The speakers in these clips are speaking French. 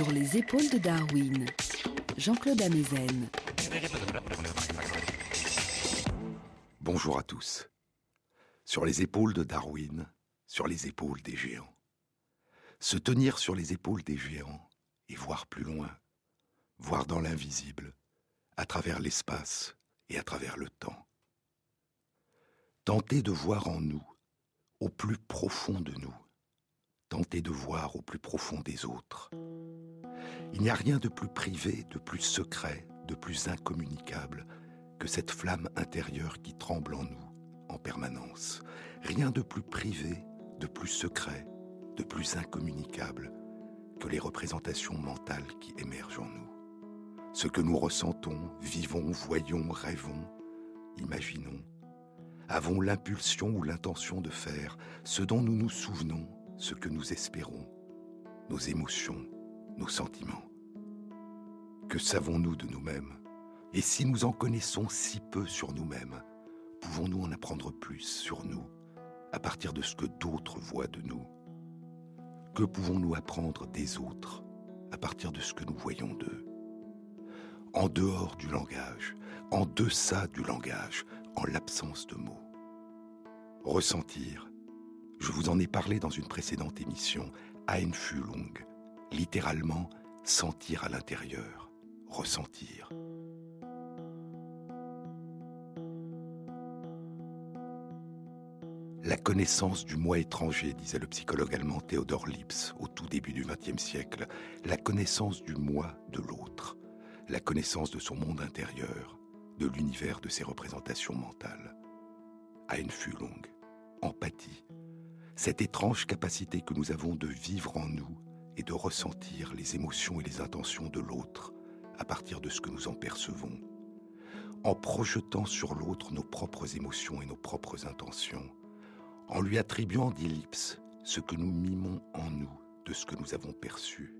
Sur les épaules de Darwin, Jean-Claude Amezen. Bonjour à tous. Sur les épaules de Darwin, sur les épaules des géants. Se tenir sur les épaules des géants et voir plus loin, voir dans l'invisible, à travers l'espace et à travers le temps. Tenter de voir en nous, au plus profond de nous, tenter de voir au plus profond des autres. Il n'y a rien de plus privé, de plus secret, de plus incommunicable que cette flamme intérieure qui tremble en nous en permanence. Rien de plus privé, de plus secret, de plus incommunicable que les représentations mentales qui émergent en nous. Ce que nous ressentons, vivons, voyons, rêvons, imaginons, avons l'impulsion ou l'intention de faire, ce dont nous nous souvenons, ce que nous espérons, nos émotions, nos sentiments. Que savons-nous de nous-mêmes? Et si nous en connaissons si peu sur nous-mêmes, pouvons-nous en apprendre plus sur nous, à partir de ce que d'autres voient de nous? Que pouvons-nous apprendre des autres, à partir de ce que nous voyons d'eux? En dehors du langage, en deçà du langage, en l'absence de mots. Ressentir, je vous en ai parlé dans une précédente émission, Einfühlung, littéralement sentir à l'intérieur, ressentir. La connaissance du moi étranger, disait le psychologue allemand Theodor Lips au tout début du XXe siècle, la connaissance du moi de l'autre, la connaissance de son monde intérieur, de l'univers de ses représentations mentales. Einfühlung, empathie, cette étrange capacité que nous avons de vivre en nous et de ressentir les émotions et les intentions de l'autre à partir de ce que nous en percevons, en projetant sur l'autre nos propres émotions et nos propres intentions, en lui attribuant d'ellipse ce que nous mimons en nous de ce que nous avons perçu.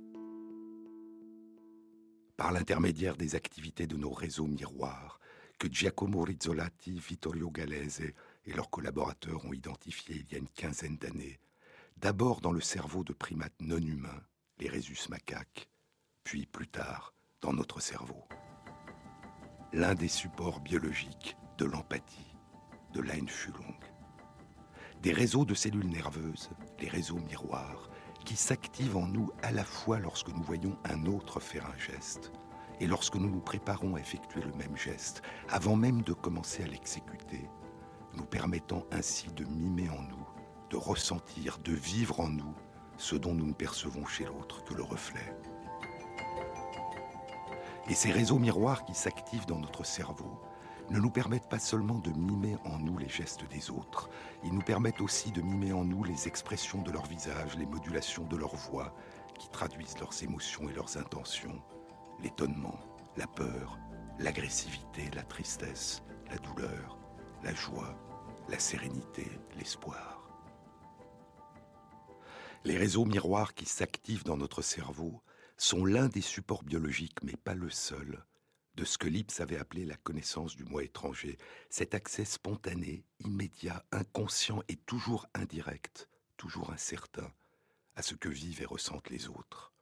Par l'intermédiaire des activités de nos réseaux miroirs, que Giacomo Rizzolatti, Vittorio Galese et leurs collaborateurs ont identifié il y a une quinzaine d'années, d'abord dans le cerveau de primates non humains, les rhésus macaques, puis plus tard dans notre cerveau. L'un des supports biologiques de l'empathie, de l'Einfühlung. Des réseaux de cellules nerveuses, les réseaux miroirs, qui s'activent en nous à la fois lorsque nous voyons un autre faire un geste et lorsque nous nous préparons à effectuer le même geste, avant même de commencer à l'exécuter, nous permettant ainsi de mimer en nous, de ressentir, de vivre en nous ce dont nous ne percevons chez l'autre que le reflet. Et ces réseaux miroirs qui s'activent dans notre cerveau ne nous permettent pas seulement de mimer en nous les gestes des autres, ils nous permettent aussi de mimer en nous les expressions de leur visage, les modulations de leur voix, qui traduisent leurs émotions et leurs intentions, l'étonnement, la peur, l'agressivité, la tristesse, la douleur, la joie, la sérénité, l'espoir. Les réseaux miroirs qui s'activent dans notre cerveau sont l'un des supports biologiques, mais pas le seul, de ce que Lips avait appelé la connaissance du moi étranger, cet accès spontané, immédiat, inconscient et toujours indirect, toujours incertain, à ce que vivent et ressentent les autres.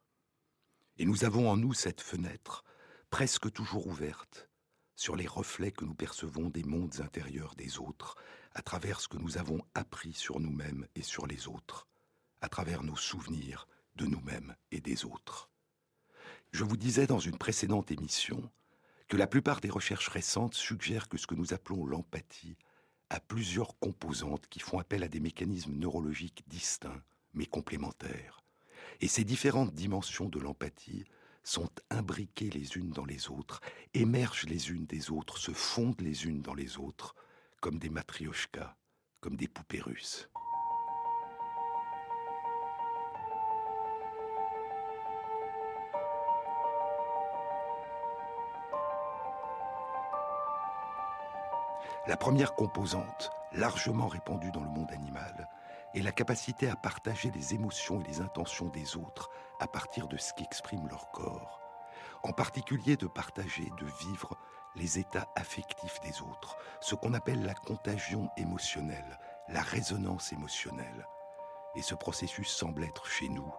Et nous avons en nous cette fenêtre, presque toujours ouverte, sur les reflets que nous percevons des mondes intérieurs des autres, à travers ce que nous avons appris sur nous-mêmes et sur les autres, à travers nos souvenirs de nous-mêmes et des autres. Je vous disais dans une précédente émission que la plupart des recherches récentes suggèrent que ce que nous appelons l'empathie a plusieurs composantes qui font appel à des mécanismes neurologiques distincts mais complémentaires. Et ces différentes dimensions de l'empathie sont imbriquées les unes dans les autres, émergent les unes des autres, se fondent les unes dans les autres, comme des matrioshkas, comme des poupées russes. La première composante, largement répandue dans le monde animal, est la capacité à partager les émotions et les intentions des autres à partir de ce qu'exprime leur corps. En particulier de partager, de vivre les états affectifs des autres, ce qu'on appelle la contagion émotionnelle, la résonance émotionnelle. Et ce processus semble être chez nous,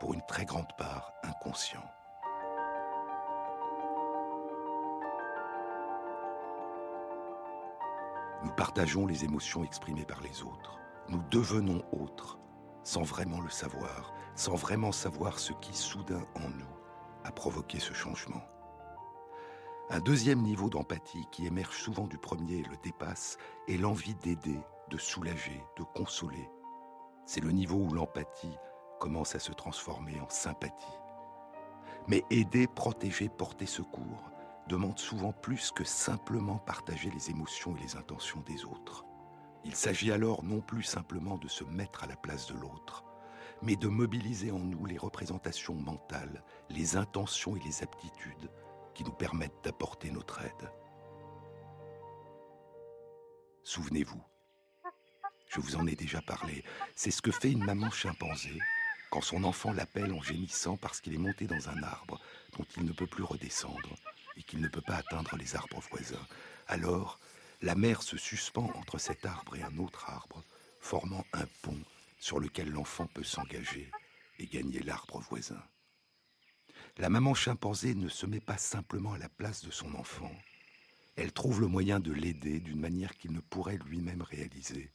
pour une très grande part inconscient. Nous partageons les émotions exprimées par les autres. Nous devenons autres sans vraiment le savoir, sans vraiment savoir ce qui soudain en nous a provoqué ce changement. Un deuxième niveau d'empathie qui émerge souvent du premier et le dépasse est l'envie d'aider, de soulager, de consoler. C'est le niveau où l'empathie commence à se transformer en sympathie. Mais aider, protéger, porter secours demande souvent plus que simplement partager les émotions et les intentions des autres. Il s'agit alors non plus simplement de se mettre à la place de l'autre, mais de mobiliser en nous les représentations mentales, les intentions et les aptitudes qui nous permettent d'apporter notre aide. Souvenez-vous, je vous en ai déjà parlé, c'est ce que fait une maman chimpanzé quand son enfant l'appelle en gémissant parce qu'il est monté dans un arbre dont il ne peut plus redescendre et qu'il ne peut pas atteindre les arbres voisins. Alors, la mère se suspend entre cet arbre et un autre arbre, formant un pont sur lequel l'enfant peut s'engager et gagner l'arbre voisin. La maman chimpanzé ne se met pas simplement à la place de son enfant. Elle trouve le moyen de l'aider d'une manière qu'il ne pourrait lui-même réaliser,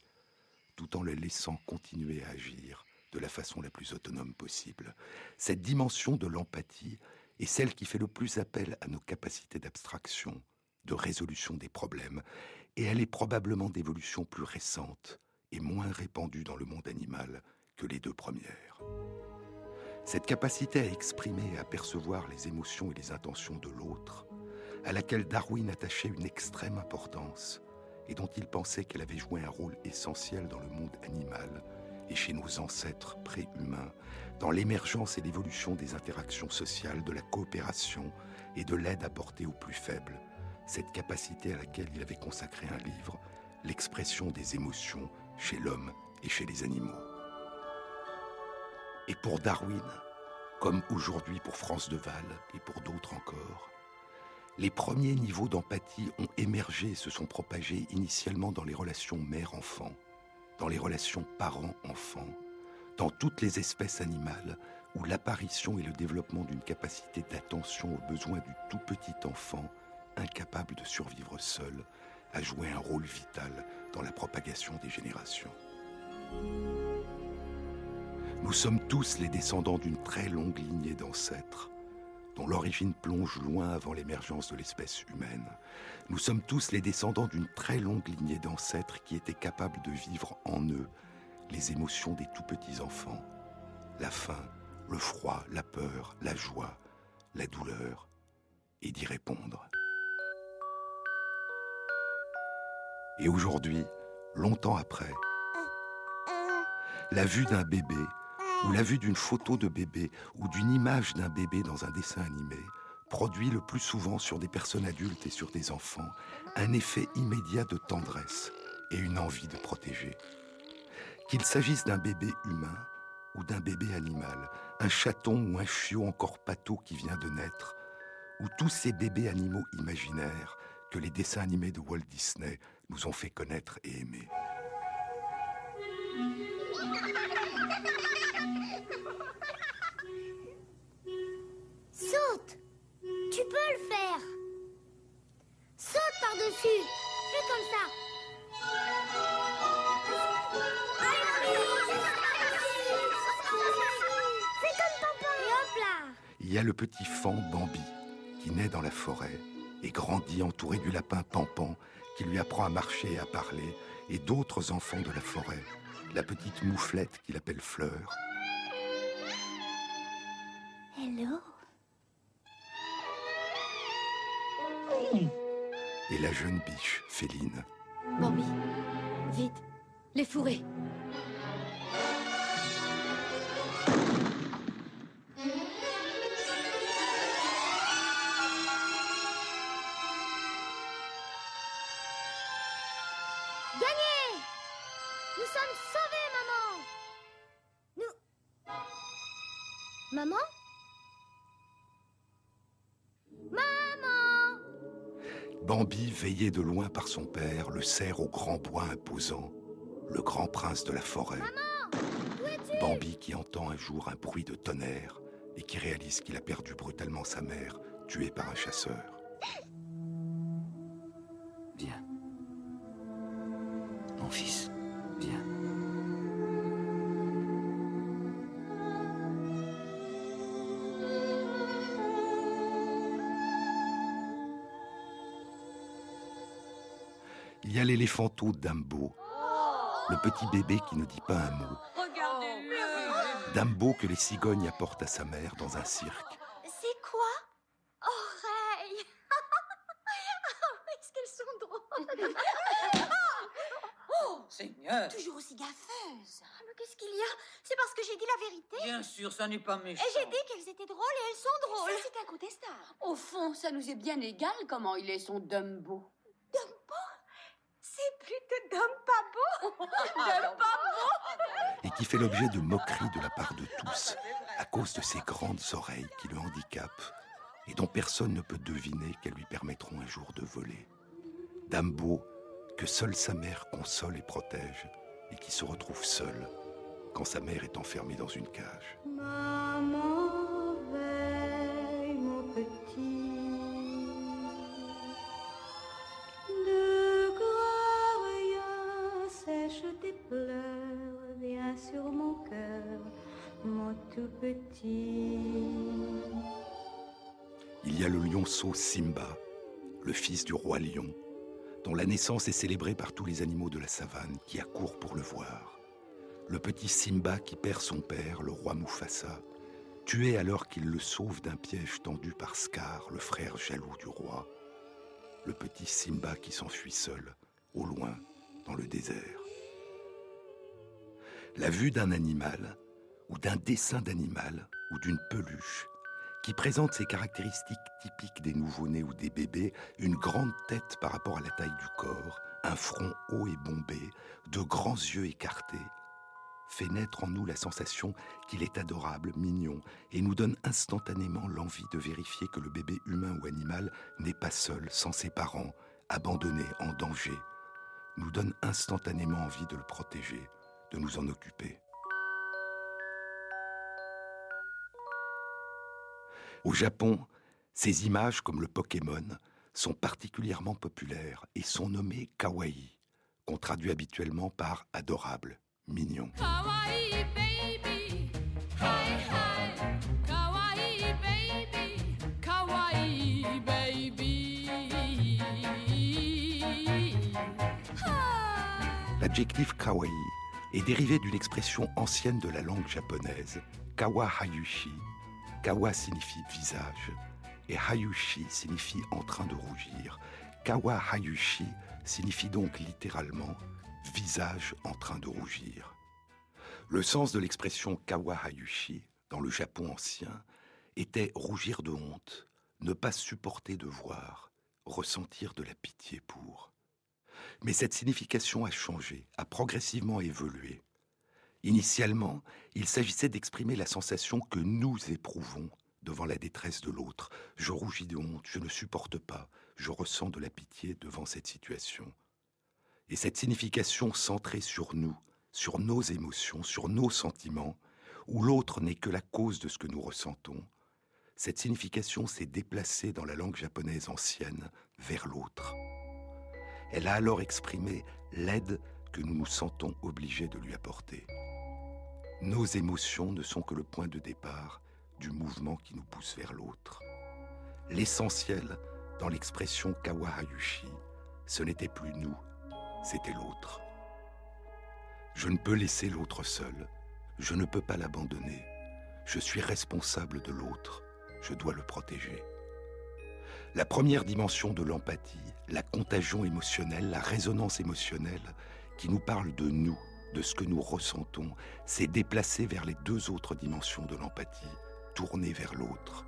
tout en le laissant continuer à agir de la façon la plus autonome possible. Cette dimension de l'empathie est celle qui fait le plus appel à nos capacités d'abstraction, de résolution des problèmes, et elle est probablement d'évolution plus récente et moins répandue dans le monde animal que les deux premières. Cette capacité à exprimer et à percevoir les émotions et les intentions de l'autre, à laquelle Darwin attachait une extrême importance et dont il pensait qu'elle avait joué un rôle essentiel dans le monde animal, et chez nos ancêtres préhumains, dans l'émergence et l'évolution des interactions sociales, de la coopération et de l'aide apportée aux plus faibles, cette capacité à laquelle il avait consacré un livre, l'expression des émotions chez l'homme et chez les animaux. Et pour Darwin, comme aujourd'hui pour France de Val et pour d'autres encore, les premiers niveaux d'empathie ont émergé et se sont propagés initialement dans les relations mère-enfant, dans les relations parents-enfants, dans toutes les espèces animales où l'apparition et le développement d'une capacité d'attention aux besoins du tout petit enfant, incapable de survivre seul, a joué un rôle vital dans la propagation des générations. Nous sommes tous les descendants d'une très longue lignée d'ancêtres dont l'origine plonge loin avant l'émergence de l'espèce humaine. Nous sommes tous les descendants d'une très longue lignée d'ancêtres qui étaient capables de vivre en eux les émotions des tout petits enfants, la faim, le froid, la peur, la joie, la douleur, et d'y répondre. Et aujourd'hui, longtemps après, la vue d'un bébé ou la vue d'une photo de bébé ou d'une image d'un bébé dans un dessin animé produit le plus souvent sur des personnes adultes et sur des enfants un effet immédiat de tendresse et une envie de protéger. Qu'il s'agisse d'un bébé humain ou d'un bébé animal, un chaton ou un chiot encore pâteau qui vient de naître, ou tous ces bébés animaux imaginaires que les dessins animés de Walt Disney nous ont fait connaître et aimer. Fais comme ça. Fais comme papa. Et hop là. Il y a le petit fan Bambi qui naît dans la forêt et grandit entouré du lapin Pampan qui lui apprend à marcher et à parler, et d'autres enfants de la forêt, la petite mouflette qu'il appelle Fleur. Hello? et la jeune biche, Féline. Bambi, vite, les fourrés. Bambi, veillé de loin par son père, le serre au grand bois imposant, le grand prince de la forêt. Maman Où es-tu? Bambi qui entend un jour un bruit de tonnerre et qui réalise qu'il a perdu brutalement sa mère, tuée par un chasseur. L'éléphanto Dumbo, le petit bébé qui ne dit pas un mot. Regardez-le Dumbo que les cigognes apportent à sa mère dans un cirque. C'est quoi? Oreilles Est-ce qu'elles sont drôles? Oh, Seigneur Toujours aussi gaffeuses. Ah, Mais qu'est-ce qu'il y a? C'est parce que j'ai dit la vérité. Bien sûr, ça n'est pas méchant. Et j'ai dit qu'elles étaient drôles et elles sont drôles. c'est incontestable. Au fond, ça nous est bien égal comment il est son Dumbo. C'est plutôt d'homme pas beau. et qui fait l'objet de moqueries de la part de tous à cause de ses grandes oreilles qui le handicapent et dont personne ne peut deviner qu'elles lui permettront un jour de voler. Dumbo, que seule sa mère console et protège et qui se retrouve seul quand sa mère est enfermée dans une cage. Il y a le lionceau Simba, le fils du roi lion, dont la naissance est célébrée par tous les animaux de la savane qui accourent pour le voir. Le petit Simba qui perd son père, le roi Mufasa, tué alors qu'il le sauve d'un piège tendu par Scar, le frère jaloux du roi. Le petit Simba qui s'enfuit seul, au loin, dans le désert. La vue d'un animal, ou d'un dessin d'animal, ou d'une peluche, qui présente ces caractéristiques typiques des nouveau-nés ou des bébés, une grande tête par rapport à la taille du corps, un front haut et bombé, de grands yeux écartés, fait naître en nous la sensation qu'il est adorable, mignon, et nous donne instantanément l'envie de vérifier que le bébé humain ou animal n'est pas seul, sans ses parents, abandonné, en danger, nous donne instantanément envie de le protéger, de nous en occuper. Au Japon, ces images, comme le Pokémon, sont particulièrement populaires et sont nommées kawaii, qu'on traduit habituellement par adorable, mignon. Kawaii baby, hi hi. Kawaii baby, kawaii baby. Hi. L'adjectif kawaii est dérivé d'une expression ancienne de la langue japonaise, kawa hayushi. Kawa signifie visage et hayushi signifie en train de rougir. Kawa hayushi signifie donc littéralement visage en train de rougir. Le sens de l'expression kawa hayushi dans le Japon ancien était rougir de honte, ne pas supporter de voir, ressentir de la pitié pour. Mais cette signification a changé, a progressivement évolué. Initialement, il s'agissait d'exprimer la sensation que nous éprouvons devant la détresse de l'autre. Je rougis de honte, je ne supporte pas, je ressens de la pitié devant cette situation. Et cette signification centrée sur nous, sur nos émotions, sur nos sentiments, où l'autre n'est que la cause de ce que nous ressentons, cette signification s'est déplacée dans la langue japonaise ancienne vers l'autre. Elle a alors exprimé l'aide que nous nous sentons obligés de lui apporter. Nos émotions ne sont que le point de départ du mouvement qui nous pousse vers l'autre. L'essentiel dans l'expression Kawahayushi, ce n'était plus nous, c'était l'autre. Je ne peux laisser l'autre seul, je ne peux pas l'abandonner, je suis responsable de l'autre, je dois le protéger. La première dimension de l'empathie, la contagion émotionnelle, la résonance émotionnelle, qui nous parle de nous, de ce que nous ressentons, s'est déplacée vers les deux autres dimensions de l'empathie, tournée vers l'autre,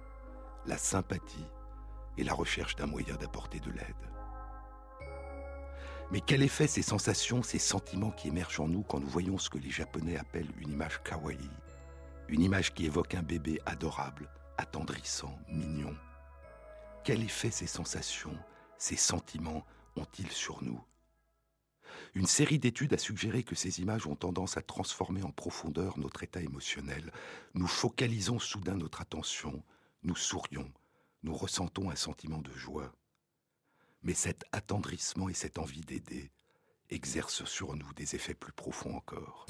la sympathie et la recherche d'un moyen d'apporter de l'aide. Mais quel effet ces sensations, ces sentiments qui émergent en nous quand nous voyons ce que les Japonais appellent une image kawaii, une image qui évoque un bébé adorable, attendrissant, mignon? Quel effet ces sensations, ces sentiments ont-ils sur nous? Une série d'études a suggéré que ces images ont tendance à transformer en profondeur notre état émotionnel. Nous focalisons soudain notre attention, nous sourions, nous ressentons un sentiment de joie. Mais cet attendrissement et cette envie d'aider exercent sur nous des effets plus profonds encore.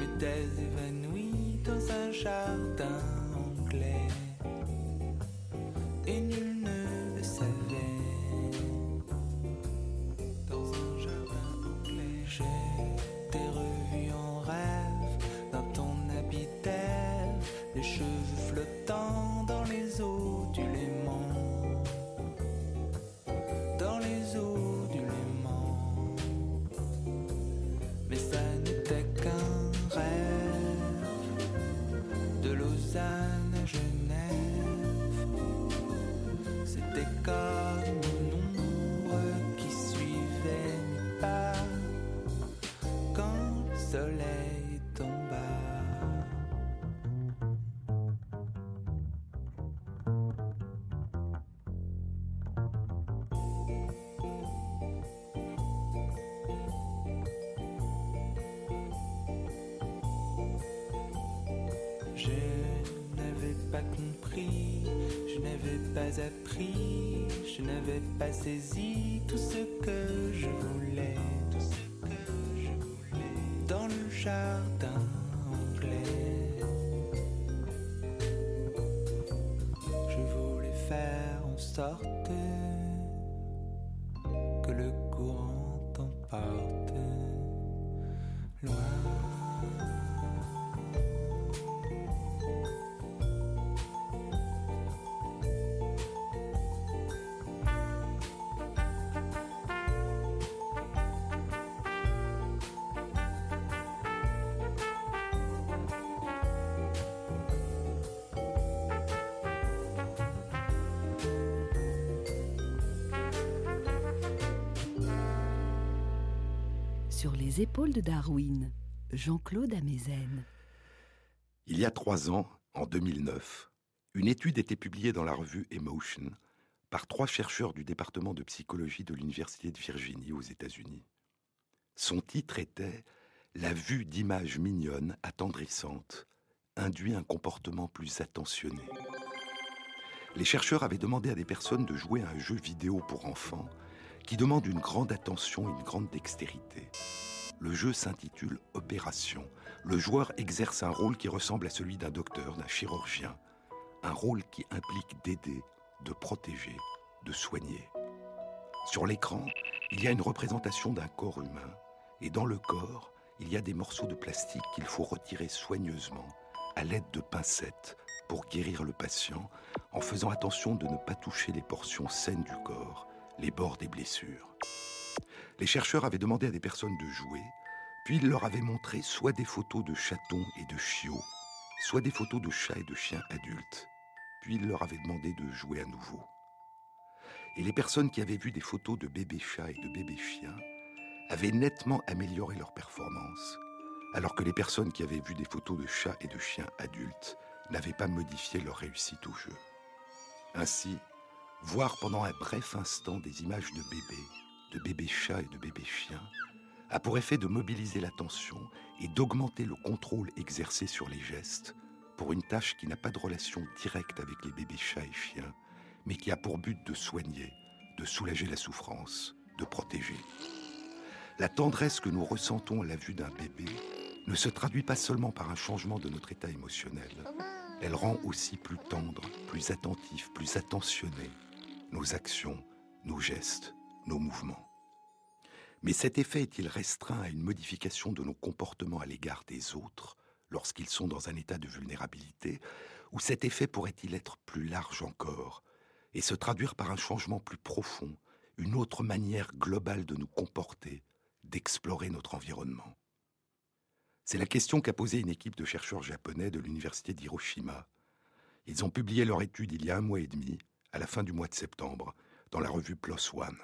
Je je n'avais pas saisi tout ce que je voulais, tout ce que je voulais dans le jardin anglais. Je voulais faire en sorte que le courant t'emporte loin. Les épaules de Darwin, Jean-Claude Amezen. Il y a trois ans, en 2009, une étude était publiée dans la revue Emotion par trois chercheurs du département de psychologie de l'Université de Virginie aux États-Unis. Son titre était La vue d'images mignonnes, attendrissantes, induit un comportement plus attentionné. Les chercheurs avaient demandé à des personnes de jouer à un jeu vidéo pour enfants qui demande une grande attention et une grande dextérité. Le jeu s'intitule Opération. Le joueur exerce un rôle qui ressemble à celui d'un docteur, d'un chirurgien. Un rôle qui implique d'aider, de protéger, de soigner. Sur l'écran, il y a une représentation d'un corps humain. Et dans le corps, il y a des morceaux de plastique qu'il faut retirer soigneusement à l'aide de pincettes pour guérir le patient en faisant attention de ne pas toucher les portions saines du corps, les bords des blessures. Les chercheurs avaient demandé à des personnes de jouer, puis ils leur avaient montré soit des photos de chatons et de chiots, soit des photos de chats et de chiens adultes, puis ils leur avaient demandé de jouer à nouveau. Et les personnes qui avaient vu des photos de bébés chats et de bébés chiens avaient nettement amélioré leur performance, alors que les personnes qui avaient vu des photos de chats et de chiens adultes n'avaient pas modifié leur réussite au jeu. Ainsi, voir pendant un bref instant des images de bébés, de bébés chats et de bébés chiens, a pour effet de mobiliser l'attention et d'augmenter le contrôle exercé sur les gestes pour une tâche qui n'a pas de relation directe avec les bébés chats et chiens, mais qui a pour but de soigner, de soulager la souffrance, de protéger. La tendresse que nous ressentons à la vue d'un bébé ne se traduit pas seulement par un changement de notre état émotionnel. Elle rend aussi plus tendre, plus attentif, plus attentionné nos actions, nos gestes, nos mouvements. Mais cet effet est-il restreint à une modification de nos comportements à l'égard des autres lorsqu'ils sont dans un état de vulnérabilité, ou cet effet pourrait-il être plus large encore et se traduire par un changement plus profond, une autre manière globale de nous comporter, d'explorer notre environnement? C'est la question qu'a posée une équipe de chercheurs japonais de l'université d'Hiroshima. Ils ont publié leur étude il y a un mois et demi, à la fin du mois de septembre, dans la revue PLOS ONE.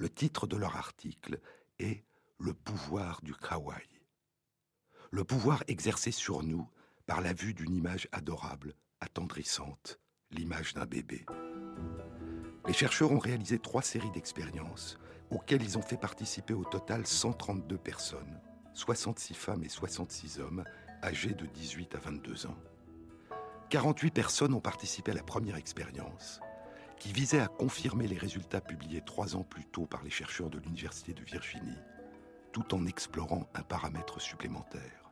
Le titre de leur article est le pouvoir du kawaii. Le pouvoir exercé sur nous par la vue d'une image adorable, attendrissante, l'image d'un bébé. Les chercheurs ont réalisé trois séries d'expériences auxquelles ils ont fait participer au total 132 personnes, 66 femmes et 66 hommes, âgés de 18 à 22 ans. 48 personnes ont participé à la première expérience, qui visait à confirmer les résultats publiés trois ans plus tôt par les chercheurs de l'Université de Virginie, tout en explorant un paramètre supplémentaire.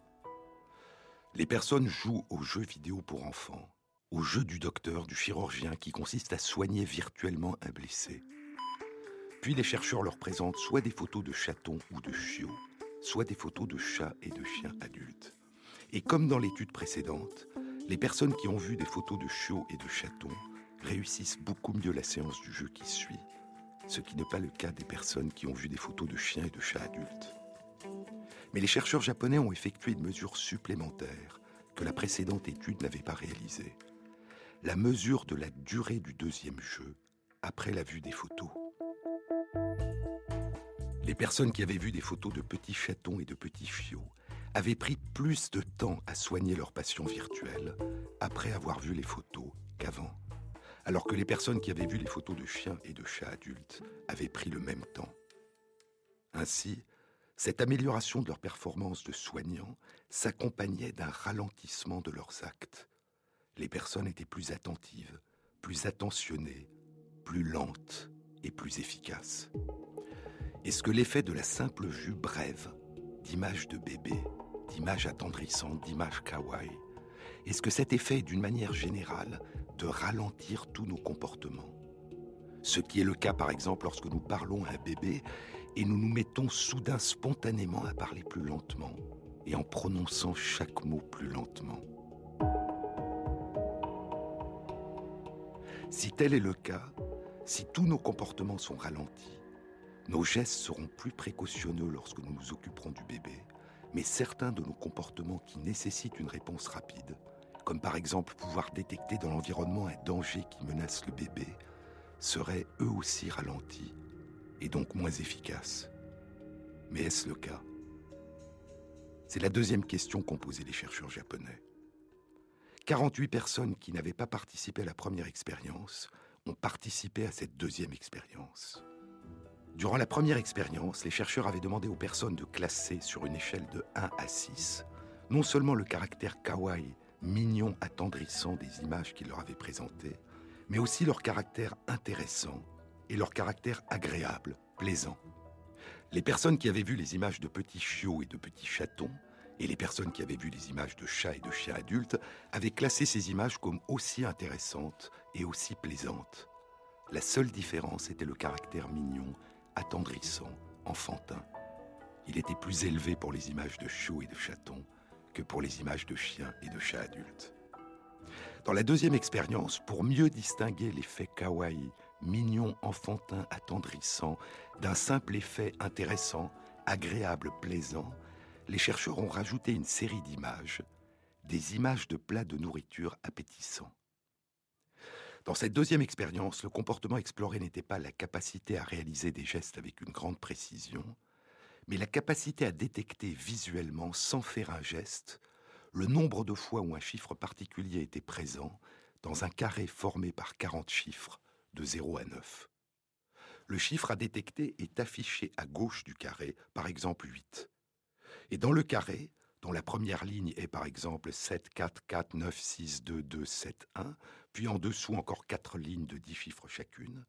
Les personnes jouent aux jeux vidéo pour enfants, au jeu du docteur, du chirurgien, qui consiste à soigner virtuellement un blessé. Puis les chercheurs leur présentent soit des photos de chatons ou de chiots, soit des photos de chats et de chiens adultes. Et comme dans l'étude précédente, les personnes qui ont vu des photos de chiots et de chatons réussissent beaucoup mieux la séance du jeu qui suit, ce qui n'est pas le cas des personnes qui ont vu des photos de chiens et de chats adultes. Mais les chercheurs japonais ont effectué une mesure supplémentaire que la précédente étude n'avait pas réalisée. La mesure de la durée du deuxième jeu après la vue des photos. Les personnes qui avaient vu des photos de petits chatons et de petits chiots avaient pris plus de temps à soigner leur passion virtuelle après avoir vu les photos qu'avant, alors que les personnes qui avaient vu les photos de chiens et de chats adultes avaient pris le même temps. Ainsi, cette amélioration de leur performance de soignants s'accompagnait d'un ralentissement de leurs actes. Les personnes étaient plus attentives, plus attentionnées, plus lentes et plus efficaces. Est-ce que l'effet de la simple vue brève d'images de bébé, d'images attendrissantes, d'images kawaii, est-ce que cet effet d'une manière générale de ralentir tous nos comportements Ce qui est le cas par exemple lorsque nous parlons à un bébé et nous nous mettons soudain spontanément à parler plus lentement et en prononçant chaque mot plus lentement. Si tel est le cas, si tous nos comportements sont ralentis, nos gestes seront plus précautionneux lorsque nous nous occuperons du bébé, mais certains de nos comportements qui nécessitent une réponse rapide, comme par exemple pouvoir détecter dans l'environnement un danger qui menace le bébé, seraient eux aussi ralentis et donc moins efficaces. Mais est-ce le cas? C'est la deuxième question qu'ont posée les chercheurs japonais. 48 personnes qui n'avaient pas participé à la première expérience ont participé à cette deuxième expérience. Durant la première expérience, les chercheurs avaient demandé aux personnes de classer sur une échelle de 1 à 6 non seulement le caractère kawaii, mignon, attendrissant des images qu'ils leur avaient présentées, mais aussi leur caractère intéressant et leur caractère agréable, plaisant. Les personnes qui avaient vu les images de petits chiots et de petits chatons, et les personnes qui avaient vu les images de chats et de chiens adultes, avaient classé ces images comme aussi intéressantes et aussi plaisantes. La seule différence était le caractère mignon attendrissant, enfantin. Il était plus élevé pour les images de chiots et de chatons pour les images de chiens et de chats adultes. Dans la deuxième expérience, pour mieux distinguer l'effet kawaii, mignon, enfantin, attendrissant, d'un simple effet intéressant, agréable, plaisant, les chercheurs ont rajouté une série d'images, des images de plats de nourriture appétissants. Dans cette deuxième expérience, le comportement exploré n'était pas la capacité à réaliser des gestes avec une grande précision, mais la capacité à détecter visuellement, sans faire un geste, le nombre de fois où un chiffre particulier était présent dans un carré formé par 40 chiffres de 0 à 9. Le chiffre à détecter est affiché à gauche du carré, par exemple 8. Et dans le carré, dont la première ligne est par exemple 7, 4, 4, 9, 6, 2, 2, 7, 1, puis en dessous encore quatre lignes de 10 chiffres chacune,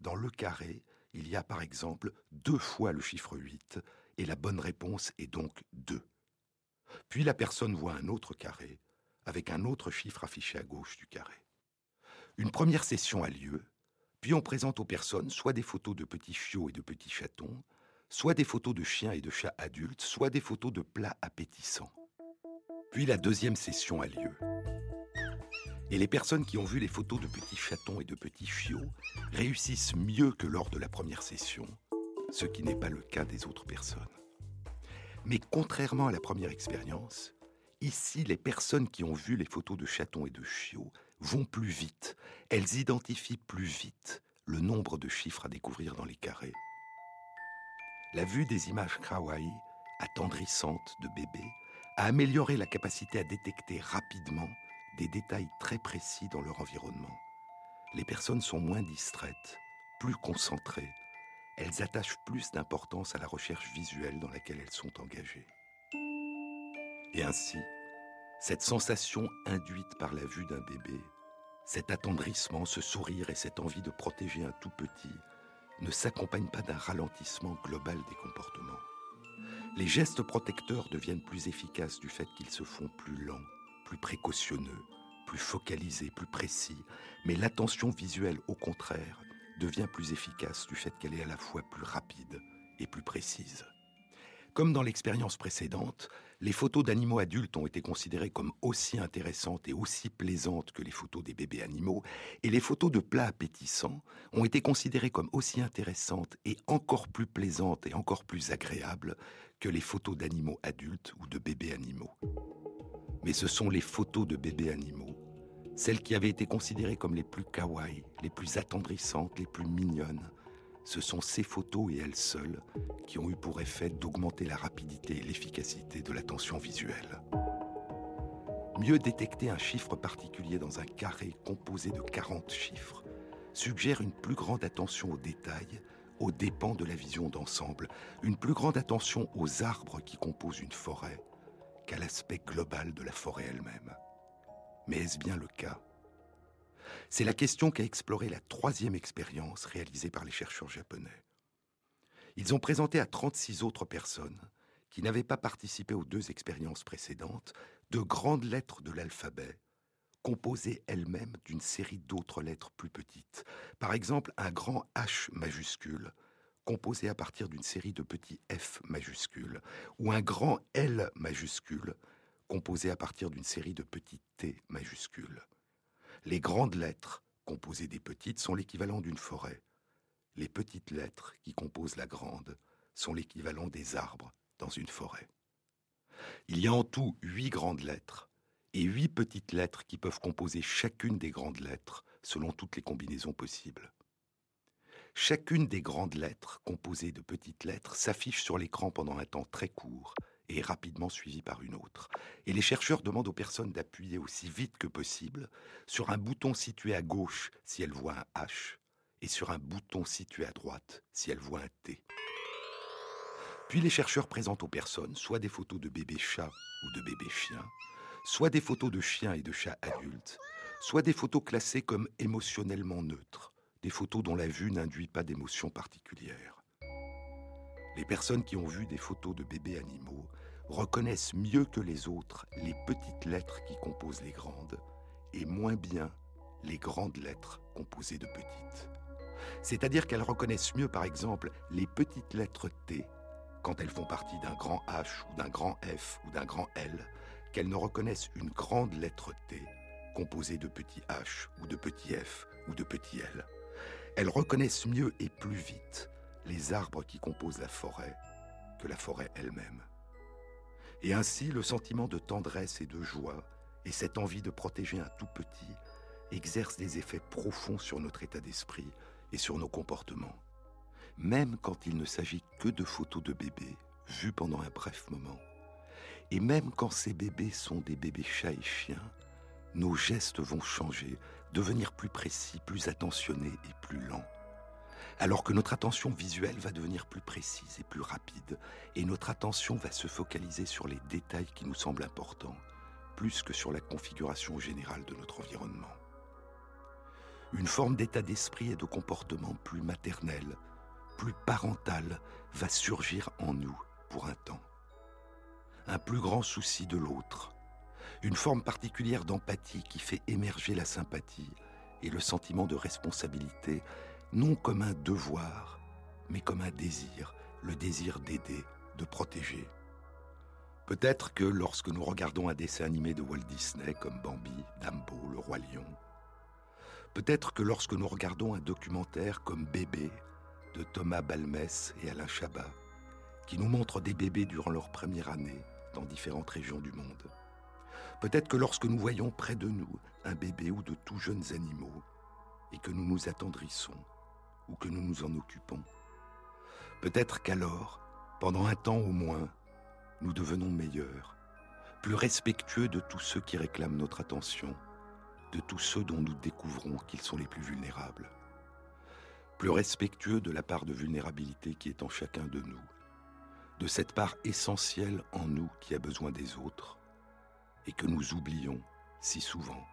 dans le carré, il y a par exemple deux fois le chiffre 8, et la bonne réponse est donc 2. Puis la personne voit un autre carré, avec un autre chiffre affiché à gauche du carré. Une première session a lieu, puis on présente aux personnes soit des photos de petits chiots et de petits chatons, soit des photos de chiens et de chats adultes, soit des photos de plats appétissants. Puis la deuxième session a lieu. Et les personnes qui ont vu les photos de petits chatons et de petits chiots réussissent mieux que lors de la première session, ce qui n'est pas le cas des autres personnes. Mais contrairement à la première expérience, ici les personnes qui ont vu les photos de chatons et de chiots vont plus vite, elles identifient plus vite le nombre de chiffres à découvrir dans les carrés. la vue des images kawaii, attendrissantes de bébés, a amélioré la capacité à détecter rapidement des détails très précis dans leur environnement. Les personnes sont moins distraites, plus concentrées. Elles attachent plus d'importance à la recherche visuelle dans laquelle elles sont engagées. Et ainsi, cette sensation induite par la vue d'un bébé, cet attendrissement, ce sourire et cette envie de protéger un tout petit ne s'accompagnent pas d'un ralentissement global des comportements. Les gestes protecteurs deviennent plus efficaces du fait qu'ils se font plus lents, plus précautionneux, plus focalisés, plus précis, mais l'attention visuelle, au contraire, devient plus efficace du fait qu'elle est à la fois plus rapide et plus précise. Comme dans l'expérience précédente, les photos d'animaux adultes ont été considérées comme aussi intéressantes et aussi plaisantes que les photos des bébés animaux, et les photos de plats appétissants ont été considérées comme aussi intéressantes et encore plus plaisantes et encore plus agréables que les photos d'animaux adultes ou de bébés animaux. Mais ce sont les photos de bébés animaux, celles qui avaient été considérées comme les plus kawaii, les plus attendrissantes, les plus mignonnes, ce sont ces photos et elles seules qui ont eu pour effet d'augmenter la rapidité et l'efficacité de l'attention visuelle. Mieux détecter un chiffre particulier dans un carré composé de 40 chiffres suggère une plus grande attention aux détails, aux dépens de la vision d'ensemble, une plus grande attention aux arbres qui composent une forêt qu'à l'aspect global de la forêt elle-même. Mais est-ce bien le cas? C'est la question qu'a explorée la troisième expérience réalisée par les chercheurs japonais. Ils ont présenté à 36 autres personnes, qui n'avaient pas participé aux deux expériences précédentes, de grandes lettres de l'alphabet, composées elles-mêmes d'une série d'autres lettres plus petites. Par exemple, un grand H majuscule, composé à partir d'une série de petits F majuscules, ou un grand L majuscule, composé à partir d'une série de petits T majuscules. Les grandes lettres, composées des petites, sont l'équivalent d'une forêt. Les petites lettres, qui composent la grande, sont l'équivalent des arbres dans une forêt. Il y a en tout huit grandes lettres et huit petites lettres qui peuvent composer chacune des grandes lettres selon toutes les combinaisons possibles. Chacune des grandes lettres, composées de petites lettres, s'affiche sur l'écran pendant un temps très court et est rapidement suivie par une autre. Et les chercheurs demandent aux personnes d'appuyer aussi vite que possible sur un bouton situé à gauche si elles voient un H et sur un bouton situé à droite si elles voient un T. Puis les chercheurs présentent aux personnes soit des photos de bébés chats ou de bébés chiens, soit des photos de chiens et de chats adultes, soit des photos classées comme émotionnellement neutres, des photos dont la vue n'induit pas d'émotion particulière. Les personnes qui ont vu des photos de bébés animaux reconnaissent mieux que les autres les petites lettres qui composent les grandes et moins bien les grandes lettres composées de petites. C'est-à-dire qu'elles reconnaissent mieux, par exemple, les petites lettres T quand elles font partie d'un grand H ou d'un grand F ou d'un grand L, qu'elles ne reconnaissent une grande lettre T composée de petits H ou de petits F ou de petits L. Elles reconnaissent mieux et plus vite les arbres qui composent la forêt que la forêt elle-même. Et ainsi, le sentiment de tendresse et de joie et cette envie de protéger un tout petit exercent des effets profonds sur notre état d'esprit et sur nos comportements, même quand il ne s'agit que de photos de bébés vues pendant un bref moment. Et même quand ces bébés sont des bébés chats et chiens, nos gestes vont changer, devenir plus précis, plus attentionnés et plus lents alors que notre attention visuelle va devenir plus précise et plus rapide, et notre attention va se focaliser sur les détails qui nous semblent importants, plus que sur la configuration générale de notre environnement. Une forme d'état d'esprit et de comportement plus maternel, plus parental, va surgir en nous pour un temps. Un plus grand souci de l'autre, une forme particulière d'empathie qui fait émerger la sympathie et le sentiment de responsabilité non comme un devoir, mais comme un désir, le désir d'aider, de protéger. Peut-être que lorsque nous regardons un dessin animé de Walt Disney comme Bambi, Dumbo, le roi lion, peut-être que lorsque nous regardons un documentaire comme Bébé de Thomas Balmès et Alain Chabat, qui nous montre des bébés durant leur première année dans différentes régions du monde, peut-être que lorsque nous voyons près de nous un bébé ou de tout jeunes animaux et que nous nous attendrissons, ou que nous nous en occupons. Peut-être qu'alors, Pendant un temps au moins, nous devenons meilleurs, plus respectueux de tous ceux qui réclament notre attention, de tous ceux dont nous découvrons qu'ils sont les plus vulnérables, plus respectueux de la part de vulnérabilité qui est en chacun de nous, de cette part essentielle en nous qui a besoin des autres et que nous oublions si souvent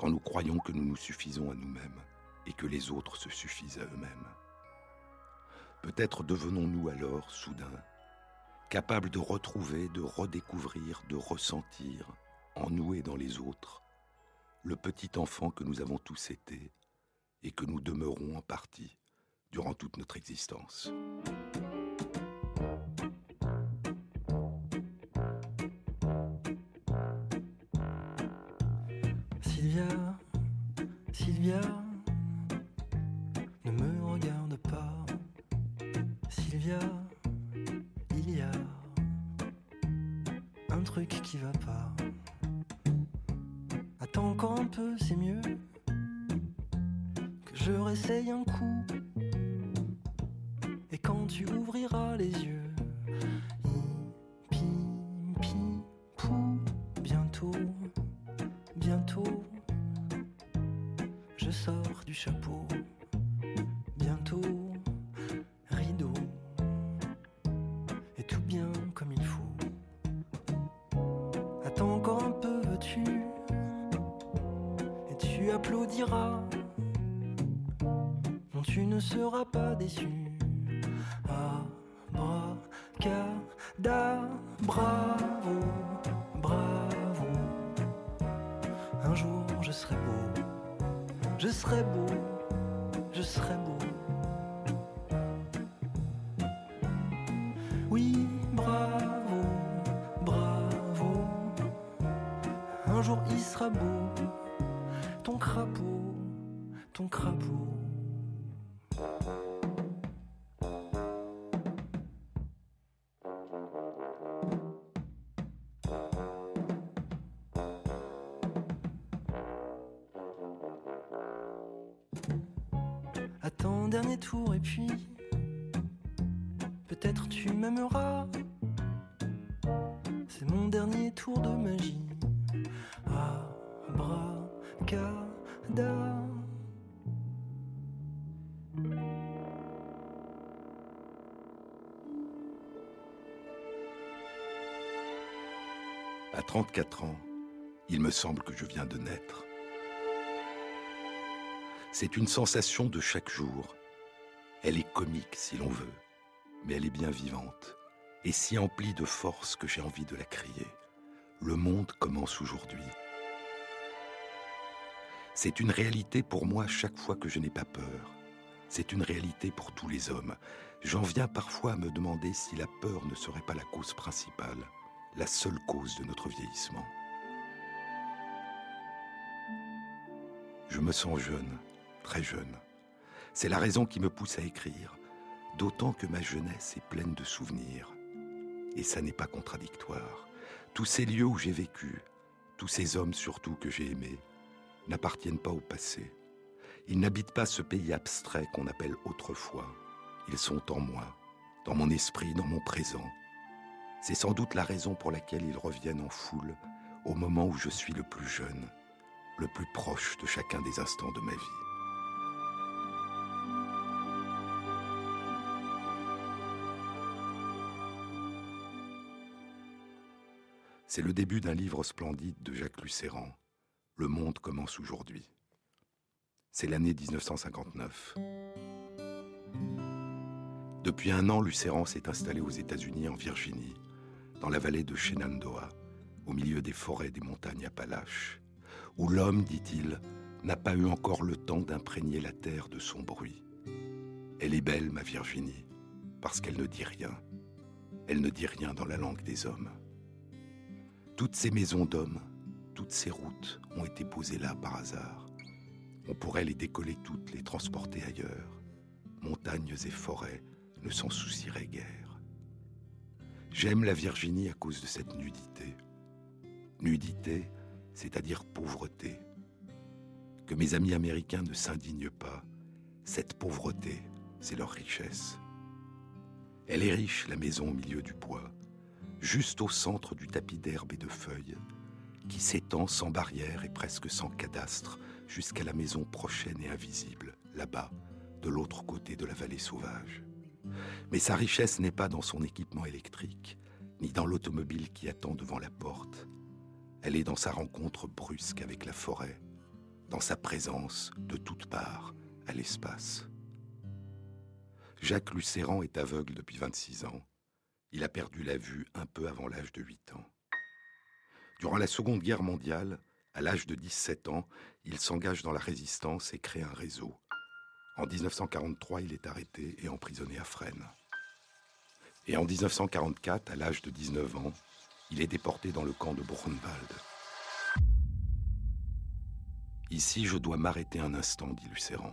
quand nous croyons que nous nous suffisons à nous-mêmes et que les autres se suffisent à eux-mêmes. Peut-être devenons-nous alors, soudain, capables de retrouver, de redécouvrir, de ressentir, en nous dans les autres, le petit enfant que nous avons tous été et que nous demeurons en partie durant toute notre existence. Sylvia, ne me regarde pas. Sylvia, il y a un truc qui va pas. Attends encore un peu, c'est mieux que je réessaye un coup. Et quand tu ouvriras les yeux, déçu. Abracadabra, bravo, bravo. Un jour je serai beau, je serai beau, je serai beau. Oui, bravo, bravo. Un jour il sera beau, ton crapaud, ton crapaud. 34 ans, il me semble que je viens de naître. C'est une sensation de chaque jour. Elle est comique si l'on veut, mais elle est bien vivante et si emplie de force que j'ai envie de la crier. Le monde commence aujourd'hui. C'est une réalité pour moi chaque fois que je n'ai pas peur. C'est une réalité pour tous les hommes. J'en viens parfois à me demander si la peur ne serait pas la cause principale, la seule cause de notre vieillissement. Je me sens jeune, très jeune. C'est la raison qui me pousse à écrire, d'autant que ma jeunesse est pleine de souvenirs. Et ça n'est pas contradictoire. Tous ces lieux où j'ai vécu, tous ces hommes surtout que j'ai aimés, n'appartiennent pas au passé. Ils n'habitent pas ce pays abstrait qu'on appelle autrefois. Ils sont en moi, dans mon esprit, dans mon présent. C'est sans doute la raison pour laquelle ils reviennent en foule au moment où je suis le plus jeune, le plus proche de chacun des instants de ma vie. C'est le début d'un livre splendide de Jacques Lucéran. Le monde commence aujourd'hui. C'est l'année 1959. Depuis un an, Lucéran s'est installé aux États-Unis, en Virginie, dans la vallée de Shenandoah, au milieu des forêts des montagnes Appalaches, où l'homme, dit-il, n'a pas eu encore le temps d'imprégner la terre de son bruit. Elle est belle, ma Virginie, parce qu'elle ne dit rien. Elle ne dit rien dans la langue des hommes. Toutes ces maisons d'hommes, toutes ces routes ont été posées là par hasard. On pourrait les décoller toutes, les transporter ailleurs. Montagnes et forêts ne s'en soucieraient guère. J'aime la Virginie à cause de cette nudité. Nudité, c'est-à-dire pauvreté. Que mes amis américains ne s'indignent pas. Cette pauvreté, c'est leur richesse. Elle est riche, la maison au milieu du bois, juste au centre du tapis d'herbe et de feuilles, qui s'étend sans barrière et presque sans cadastre jusqu'à la maison prochaine et invisible, là-bas, de l'autre côté de la vallée sauvage. Mais sa richesse n'est pas dans son équipement électrique, ni dans l'automobile qui attend devant la porte. Elle est dans sa rencontre brusque avec la forêt, dans sa présence de toutes parts à l'espace. Jacques Lucéran est aveugle depuis 26 ans. Il a perdu la vue un peu avant l'âge de 8 ans. Durant la Seconde Guerre mondiale, à l'âge de 17 ans, il s'engage dans la résistance et crée un réseau. En 1943, il est arrêté et emprisonné à Fresnes. Et en 1944, à l'âge de 19 ans, il est déporté dans le camp de Buchenwald. Ici, je dois m'arrêter un instant, dit Lucéran.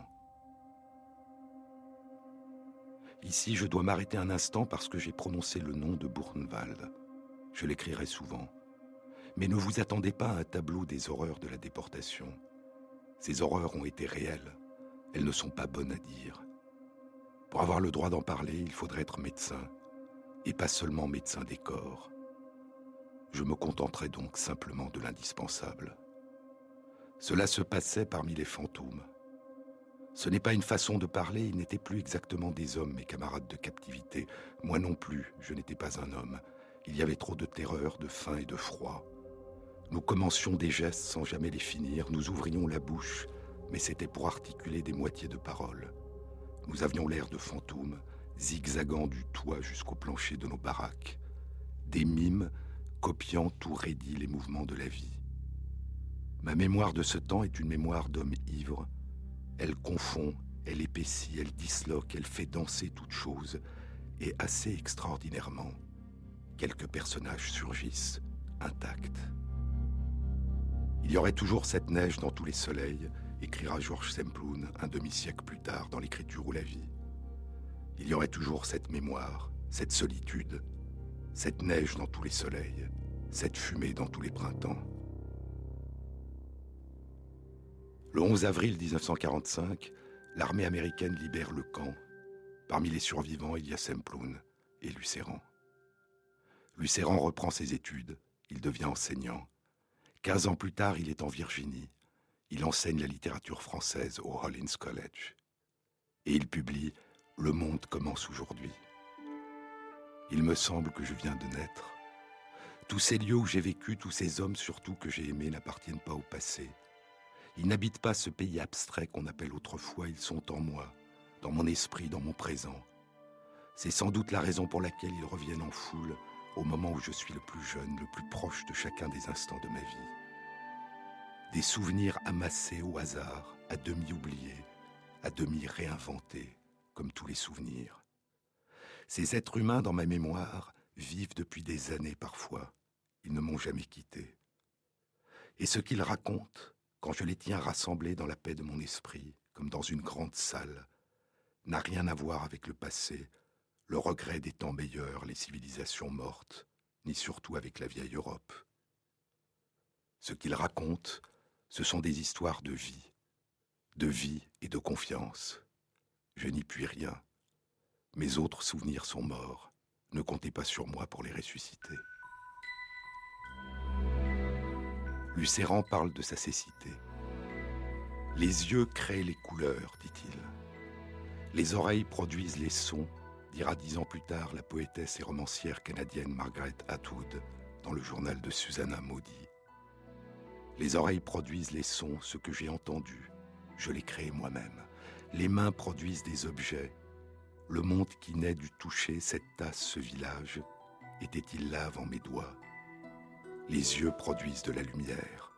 Ici, je dois m'arrêter un instant parce que j'ai prononcé le nom de Buchenwald. Je l'écrirai souvent. Mais ne vous attendez pas à un tableau des horreurs de la déportation. Ces horreurs ont été réelles. Elles ne sont pas bonnes à dire. Pour avoir le droit d'en parler, il faudrait être médecin, et pas seulement médecin des corps. Je me contenterai donc simplement de l'indispensable. Cela se passait parmi les fantômes. Ce n'est pas une façon de parler, ils n'étaient plus exactement des hommes, mes camarades de captivité. Moi non plus, je n'étais pas un homme. Il y avait trop de terreur, de faim et de froid. Nous commencions des gestes sans jamais les finir, nous ouvrions la bouche, mais c'était pour articuler des moitiés de paroles. Nous avions l'air de fantômes, zigzagant du toit jusqu'au plancher de nos baraques. Des mimes copiant tout raidi les mouvements de la vie. Ma mémoire de ce temps est une mémoire d'homme ivre. Elle confond, elle épaissit, elle disloque, elle fait danser toute chose, et assez extraordinairement, quelques personnages surgissent intacts. Il y aurait toujours cette neige dans tous les soleils, écrira Georges Semploun un demi-siècle plus tard dans l'écriture ou la vie. Il y aurait toujours cette mémoire, cette solitude, cette neige dans tous les soleils, cette fumée dans tous les printemps. Le 11 avril 1945, l'armée américaine libère le camp. Parmi les survivants, il y a Semploun et Lucéran. Lucéran reprend ses études, il devient enseignant. Quinze ans plus tard, il est en Virginie. Il enseigne la littérature française au Rollins College. Et il publie Le monde commence aujourd'hui. Il me semble que je viens de naître. Tous ces lieux où j'ai vécu, tous ces hommes surtout que j'ai aimés n'appartiennent pas au passé. Ils n'habitent pas ce pays abstrait qu'on appelle autrefois, ils sont en moi, dans mon esprit, dans mon présent. C'est sans doute la raison pour laquelle ils reviennent en foule au moment où je suis le plus jeune, le plus proche de chacun des instants de ma vie. Des souvenirs amassés au hasard, à demi oubliés, à demi réinventés, comme tous les souvenirs. Ces êtres humains dans ma mémoire vivent depuis des années parfois. Ils ne m'ont jamais quitté. Et ce qu'ils racontent, quand je les tiens rassemblés dans la paix de mon esprit, comme dans une grande salle, n'a rien à voir avec le passé, le regret des temps meilleurs, les civilisations mortes, ni surtout avec la vieille Europe. Ce qu'ils racontent, ce sont des histoires de vie, de vie et de confiance. Je n'y puis rien. Mes autres souvenirs sont morts. Ne comptez pas sur moi pour les ressusciter. Lucéran parle de sa cécité. Les yeux créent les couleurs, dit-il. Les oreilles produisent les sons, dira dix ans plus tard la poétesse et romancière canadienne Margaret Atwood dans le journal de Susanna Maudit. Les oreilles produisent les sons, ce que j'ai entendu. Je les crée moi-même. Les mains produisent des objets. Le monde qui naît du toucher, cette tasse, ce village, était-il là avant mes doigts? Les yeux produisent de la lumière.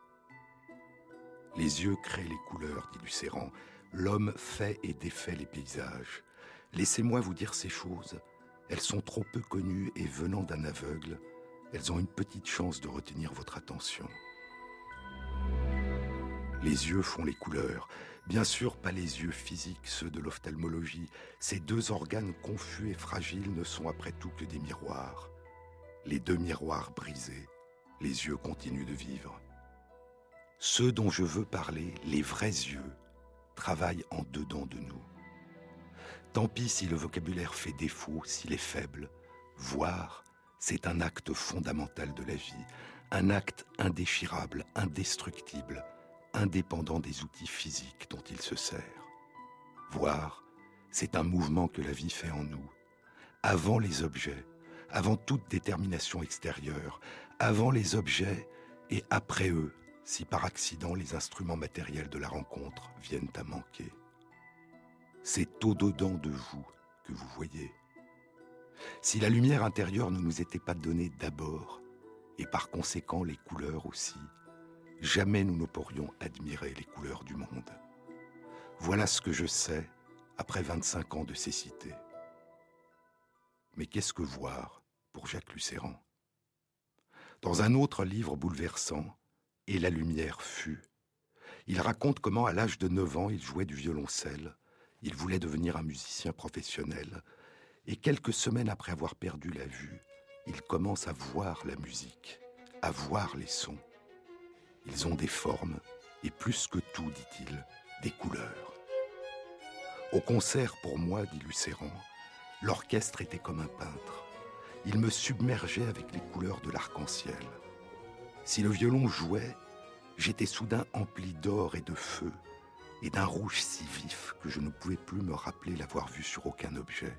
Les yeux créent les couleurs, dit Lucéran. L'homme fait et défait les paysages. Laissez-moi vous dire ces choses. Elles sont trop peu connues et venant d'un aveugle, elles ont une petite chance de retenir votre attention. Les yeux font les couleurs. Bien sûr, pas les yeux physiques, ceux de l'ophtalmologie. Ces deux organes confus et fragiles ne sont après tout que des miroirs. Les deux miroirs brisés, les yeux continuent de vivre. Ceux dont je veux parler, les vrais yeux, travaillent en dedans de nous. Tant pis si le vocabulaire fait défaut, s'il est faible. Voir, c'est un acte fondamental de la vie, un acte indéchirable, indestructible, indépendant des outils physiques dont il se sert. Voir, c'est un mouvement que la vie fait en nous, avant les objets, avant toute détermination extérieure, avant les objets et après eux, si par accident les instruments matériels de la rencontre viennent à manquer. C'est au-dedans de vous que vous voyez. Si la lumière intérieure ne nous était pas donnée d'abord, et par conséquent les couleurs aussi, jamais nous ne pourrions admirer les couleurs du monde. Voilà ce que je sais après 25 ans de cécité. Mais qu'est-ce que voir pour Jacques Lucéran? Dans un autre livre bouleversant, Et la lumière fut, il raconte comment à l'âge de 9 ans il jouait du violoncelle, il voulait devenir un musicien professionnel, et quelques semaines après avoir perdu la vue, il commence à voir la musique, à voir les sons. Ils ont des formes, et plus que tout, dit-il, des couleurs. Au concert, pour moi, dit Lucéran, l'orchestre était comme un peintre. Il me submergeait avec les couleurs de l'arc-en-ciel. Si le violon jouait, j'étais soudain empli d'or et de feu, et d'un rouge si vif que je ne pouvais plus me rappeler l'avoir vu sur aucun objet.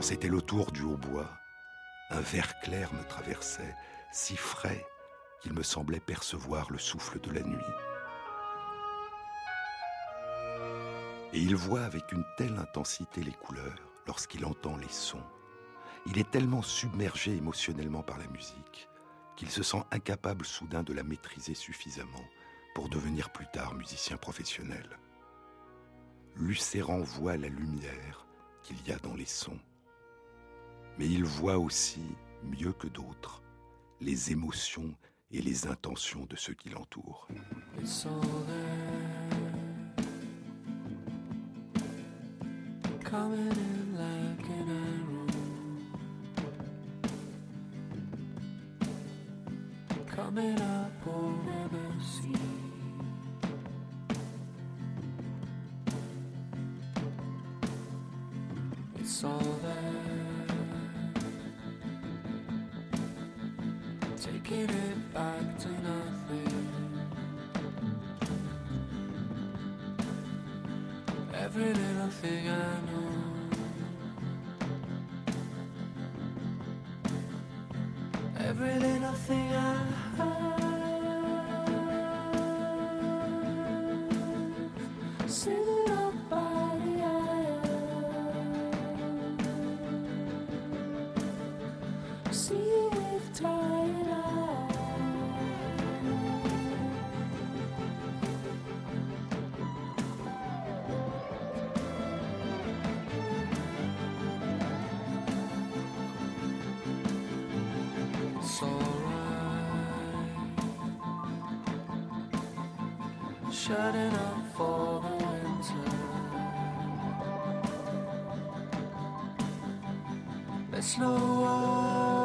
Quand c'était le tour du hautbois, un vert clair me traversait, si frais qu'il me semblait percevoir le souffle de la nuit. Et il voit avec une telle intensité les couleurs lorsqu'il entend les sons. Il est tellement submergé émotionnellement par la musique qu'il se sent incapable soudain de la maîtriser suffisamment pour devenir plus tard musicien professionnel. Lucéran voit la lumière qu'il y a dans les sons. Mais il voit aussi, mieux que d'autres, les émotions et les intentions de ceux qui l'entourent. cigano. Every little thing I Shutting up for the winter. There's no one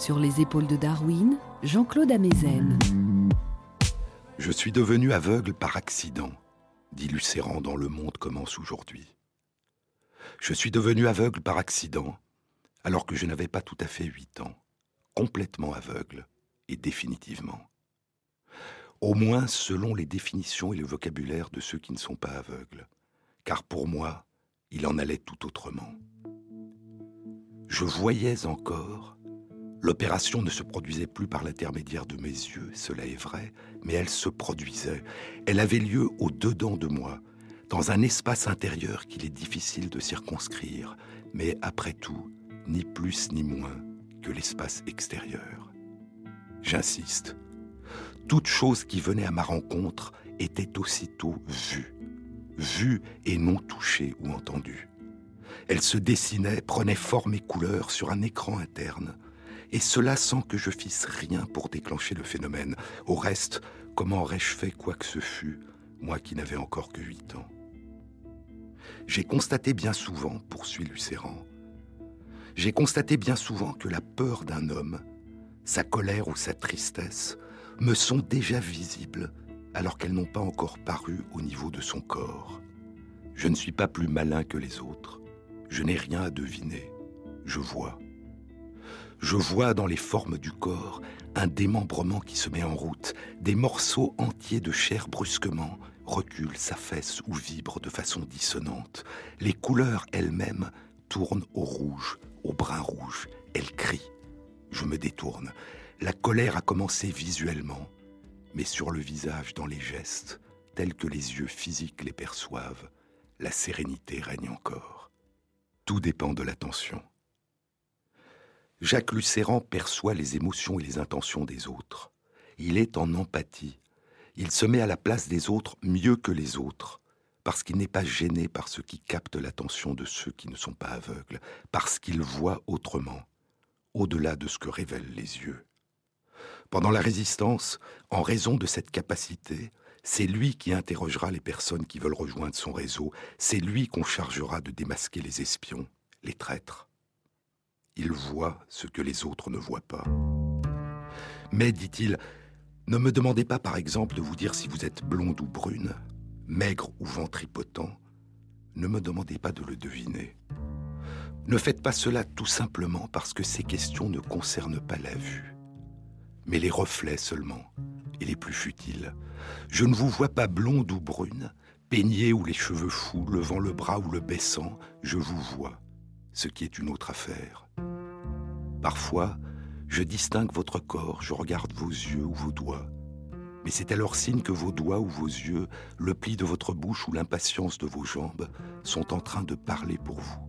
Sur les épaules de Darwin, Jean-Claude Amezen. Je suis devenu aveugle par accident, dit Lucéran dans Le Monde commence aujourd'hui. Je suis devenu aveugle par accident, alors que je n'avais pas tout à fait huit ans, complètement aveugle, et définitivement. Au moins selon les définitions et le vocabulaire de ceux qui ne sont pas aveugles, car pour moi, il en allait tout autrement. Je voyais encore, L'opération ne se produisait plus par l'intermédiaire de mes yeux, cela est vrai, mais elle se produisait. Elle avait lieu au-dedans de moi, dans un espace intérieur qu'il est difficile de circonscrire, mais après tout, ni plus ni moins que l'espace extérieur. J'insiste, toute chose qui venait à ma rencontre était aussitôt vue, vue et non touchée ou entendue. Elle se dessinait, prenait forme et couleur sur un écran interne, et cela sans que je fisse rien pour déclencher le phénomène. Au reste, comment aurais-je fait quoi que ce fût, moi qui n'avais encore que huit ans? J'ai constaté bien souvent, poursuit Lucéran, j'ai constaté bien souvent que la peur d'un homme, sa colère ou sa tristesse, me sont déjà visibles alors qu'elles n'ont pas encore paru au niveau de son corps. Je ne suis pas plus malin que les autres. Je n'ai rien à deviner. Je vois. Je vois dans les formes du corps un démembrement qui se met en route, des morceaux entiers de chair brusquement reculent, s'affaissent ou vibrent de façon dissonante. Les couleurs elles-mêmes tournent au rouge, au brun rouge. Elles crient. Je me détourne. La colère a commencé visuellement, mais sur le visage, dans les gestes, tels que les yeux physiques les perçoivent, la sérénité règne encore. Tout dépend de l'attention. Jacques Lucéran perçoit les émotions et les intentions des autres. Il est en empathie. Il se met à la place des autres mieux que les autres, parce qu'il n'est pas gêné par ce qui capte l'attention de ceux qui ne sont pas aveugles, parce qu'il voit autrement, au-delà de ce que révèlent les yeux. Pendant la résistance, en raison de cette capacité, c'est lui qui interrogera les personnes qui veulent rejoindre son réseau, c'est lui qu'on chargera de démasquer les espions, les traîtres. Il voit ce que les autres ne voient pas. Mais, dit-il, ne me demandez pas par exemple de vous dire si vous êtes blonde ou brune, maigre ou ventripotent. Ne me demandez pas de le deviner. Ne faites pas cela tout simplement parce que ces questions ne concernent pas la vue, mais les reflets seulement, et les plus futiles. Je ne vous vois pas blonde ou brune, peignée ou les cheveux fous, levant le bras ou le baissant, je vous vois, ce qui est une autre affaire. Parfois, je distingue votre corps, je regarde vos yeux ou vos doigts. Mais c'est alors signe que vos doigts ou vos yeux, le pli de votre bouche ou l'impatience de vos jambes sont en train de parler pour vous,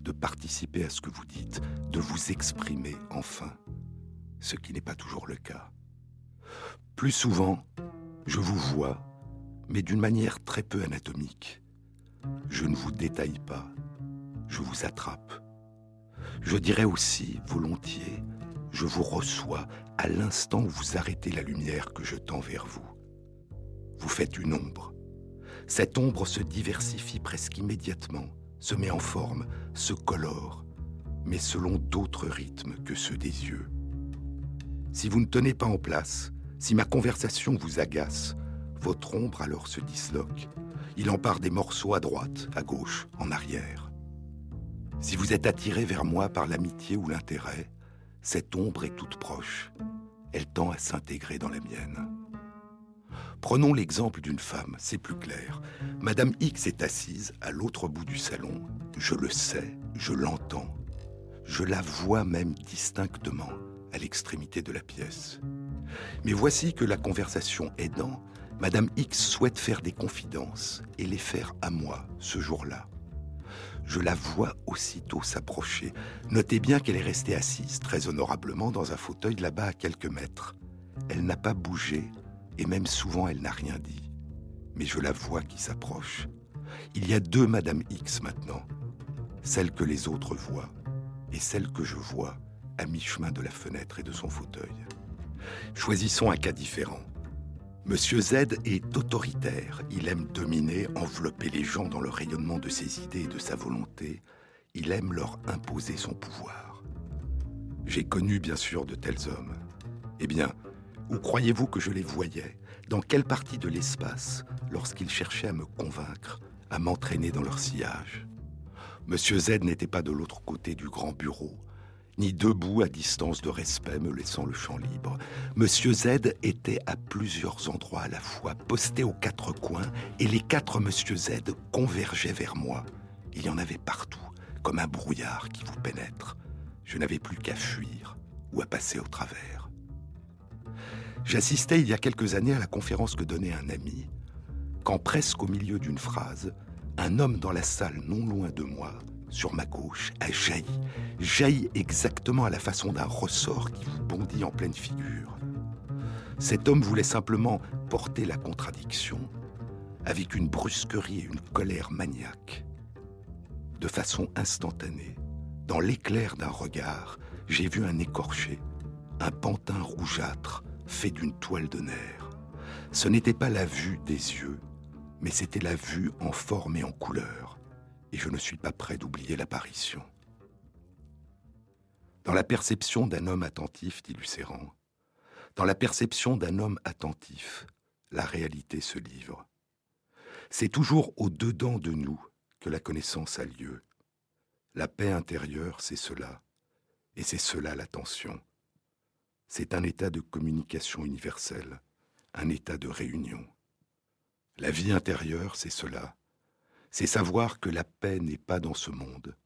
de participer à ce que vous dites, de vous exprimer enfin, ce qui n'est pas toujours le cas. Plus souvent, je vous vois, mais d'une manière très peu anatomique. Je ne vous détaille pas, je vous attrape je dirais aussi, volontiers, je vous reçois à l'instant où vous arrêtez la lumière que je tends vers vous. Vous faites une ombre. Cette ombre se diversifie presque immédiatement, se met en forme, se colore, mais selon d'autres rythmes que ceux des yeux. Si vous ne tenez pas en place, si ma conversation vous agace, votre ombre alors se disloque. Il en part des morceaux à droite, à gauche, en arrière. Si vous êtes attiré vers moi par l'amitié ou l'intérêt, cette ombre est toute proche. Elle tend à s'intégrer dans la mienne. Prenons l'exemple d'une femme, c'est plus clair. Madame X est assise à l'autre bout du salon. Je le sais, je l'entends. Je la vois même distinctement à l'extrémité de la pièce. Mais voici que la conversation aidant, Madame X souhaite faire des confidences et les faire à moi ce jour-là je la vois aussitôt s'approcher. Notez bien qu'elle est restée assise très honorablement dans un fauteuil là-bas à quelques mètres. Elle n'a pas bougé, et même souvent elle n'a rien dit. Mais je la vois qui s'approche. Il y a deux Madame X maintenant, celle que les autres voient, et celle que je vois à mi-chemin de la fenêtre et de son fauteuil. Choisissons un cas différent. Monsieur Z est autoritaire. Il aime dominer, envelopper les gens dans le rayonnement de ses idées et de sa volonté. Il aime leur imposer son pouvoir. J'ai connu bien sûr de tels hommes. Eh bien, où croyez-vous que je les voyais? Dans quelle partie de l'espace lorsqu'ils cherchaient à me convaincre, à m'entraîner dans leur sillage? Monsieur Z n'était pas de l'autre côté du grand bureau, ni debout à distance de respect me laissant le champ libre. Monsieur Z était à plusieurs endroits à la fois, posté aux quatre coins, et les quatre Monsieur Z convergeaient vers moi. Il y en avait partout, comme un brouillard qui vous pénètre. Je n'avais plus qu'à fuir, ou à passer au travers. J'assistais il y a quelques années à la conférence que donnait un ami, quand presque au milieu d'une phrase, un homme dans la salle non loin de moi, sur ma gauche, a jailli, jailli exactement à la façon d'un ressort qui vous bondit en pleine figure. Cet homme voulait simplement porter la contradiction avec une brusquerie et une colère maniaque. De façon instantanée, dans l'éclair d'un regard, j'ai vu un écorché, un pantin rougeâtre fait d'une toile de nerfs. Ce n'était pas la vue des yeux, mais c'était la vue en forme et en couleur, et je ne suis pas prêt d'oublier l'apparition. Dans la perception d'un homme attentif, dit Lucéran, dans la perception d'un homme attentif, la réalité se livre. C'est toujours au-dedans de nous que la connaissance a lieu. La paix intérieure, c'est cela, et c'est cela l'attention. C'est un état de communication universelle, un état de réunion. La vie intérieure, c'est cela. C'est savoir que la paix n'est pas dans ce monde,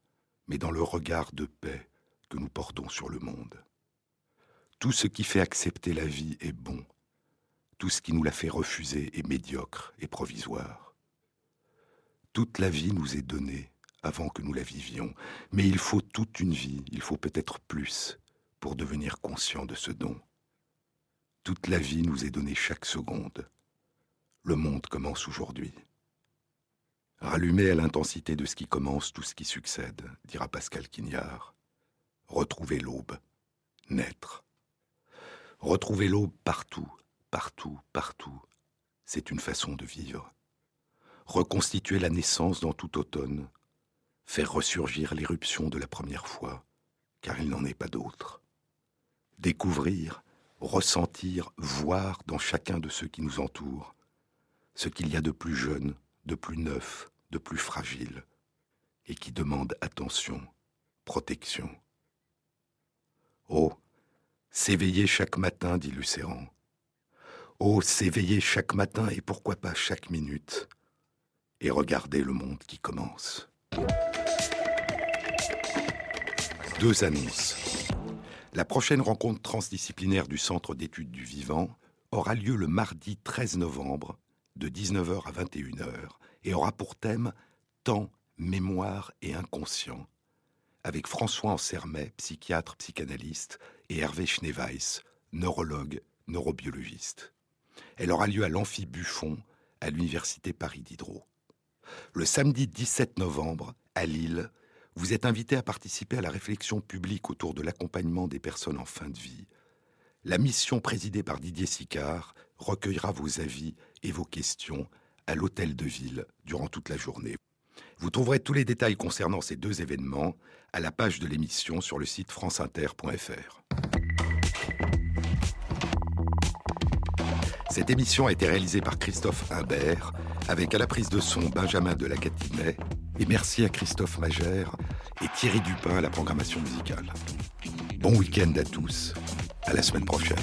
mais dans le regard de paix que nous portons sur le monde. Tout ce qui fait accepter la vie est bon. Tout ce qui nous la fait refuser est médiocre et provisoire. Toute la vie nous est donnée avant que nous la vivions, mais il faut toute une vie, il faut peut-être plus, pour devenir conscient de ce don. Toute la vie nous est donnée chaque seconde. Le monde commence aujourd'hui. Rallumer à l'intensité de ce qui commence tout ce qui succède, dira Pascal Quignard. Retrouver l'aube, naître. Retrouver l'aube partout, partout, partout. C'est une façon de vivre. Reconstituer la naissance dans tout automne, faire ressurgir l'éruption de la première fois, car il n'en est pas d'autre. Découvrir, ressentir, voir dans chacun de ceux qui nous entourent ce qu'il y a de plus jeune, de plus neuf, de plus fragile, et qui demande attention, protection. Oh, S'éveiller chaque matin, dit Lucéran. Oh, s'éveiller chaque matin et pourquoi pas chaque minute, et regarder le monde qui commence. Deux annonces. La prochaine rencontre transdisciplinaire du Centre d'études du vivant aura lieu le mardi 13 novembre de 19h à 21h et aura pour thème Temps, mémoire et inconscient avec François Ansermet, psychiatre, psychanalyste, et Hervé Schneeweiss, neurologue, neurobiologiste. Elle aura lieu à l'Amphi Buffon, à l'Université Paris Diderot. Le samedi 17 novembre, à Lille, vous êtes invité à participer à la réflexion publique autour de l'accompagnement des personnes en fin de vie. La mission présidée par Didier Sicard recueillera vos avis et vos questions à l'hôtel de ville durant toute la journée. Vous trouverez tous les détails concernant ces deux événements à la page de l'émission sur le site franceinter.fr. Cette émission a été réalisée par Christophe Imbert, avec à la prise de son Benjamin de la Gatinet, et merci à Christophe Magère et Thierry Dupin à la programmation musicale. Bon week-end à tous, à la semaine prochaine.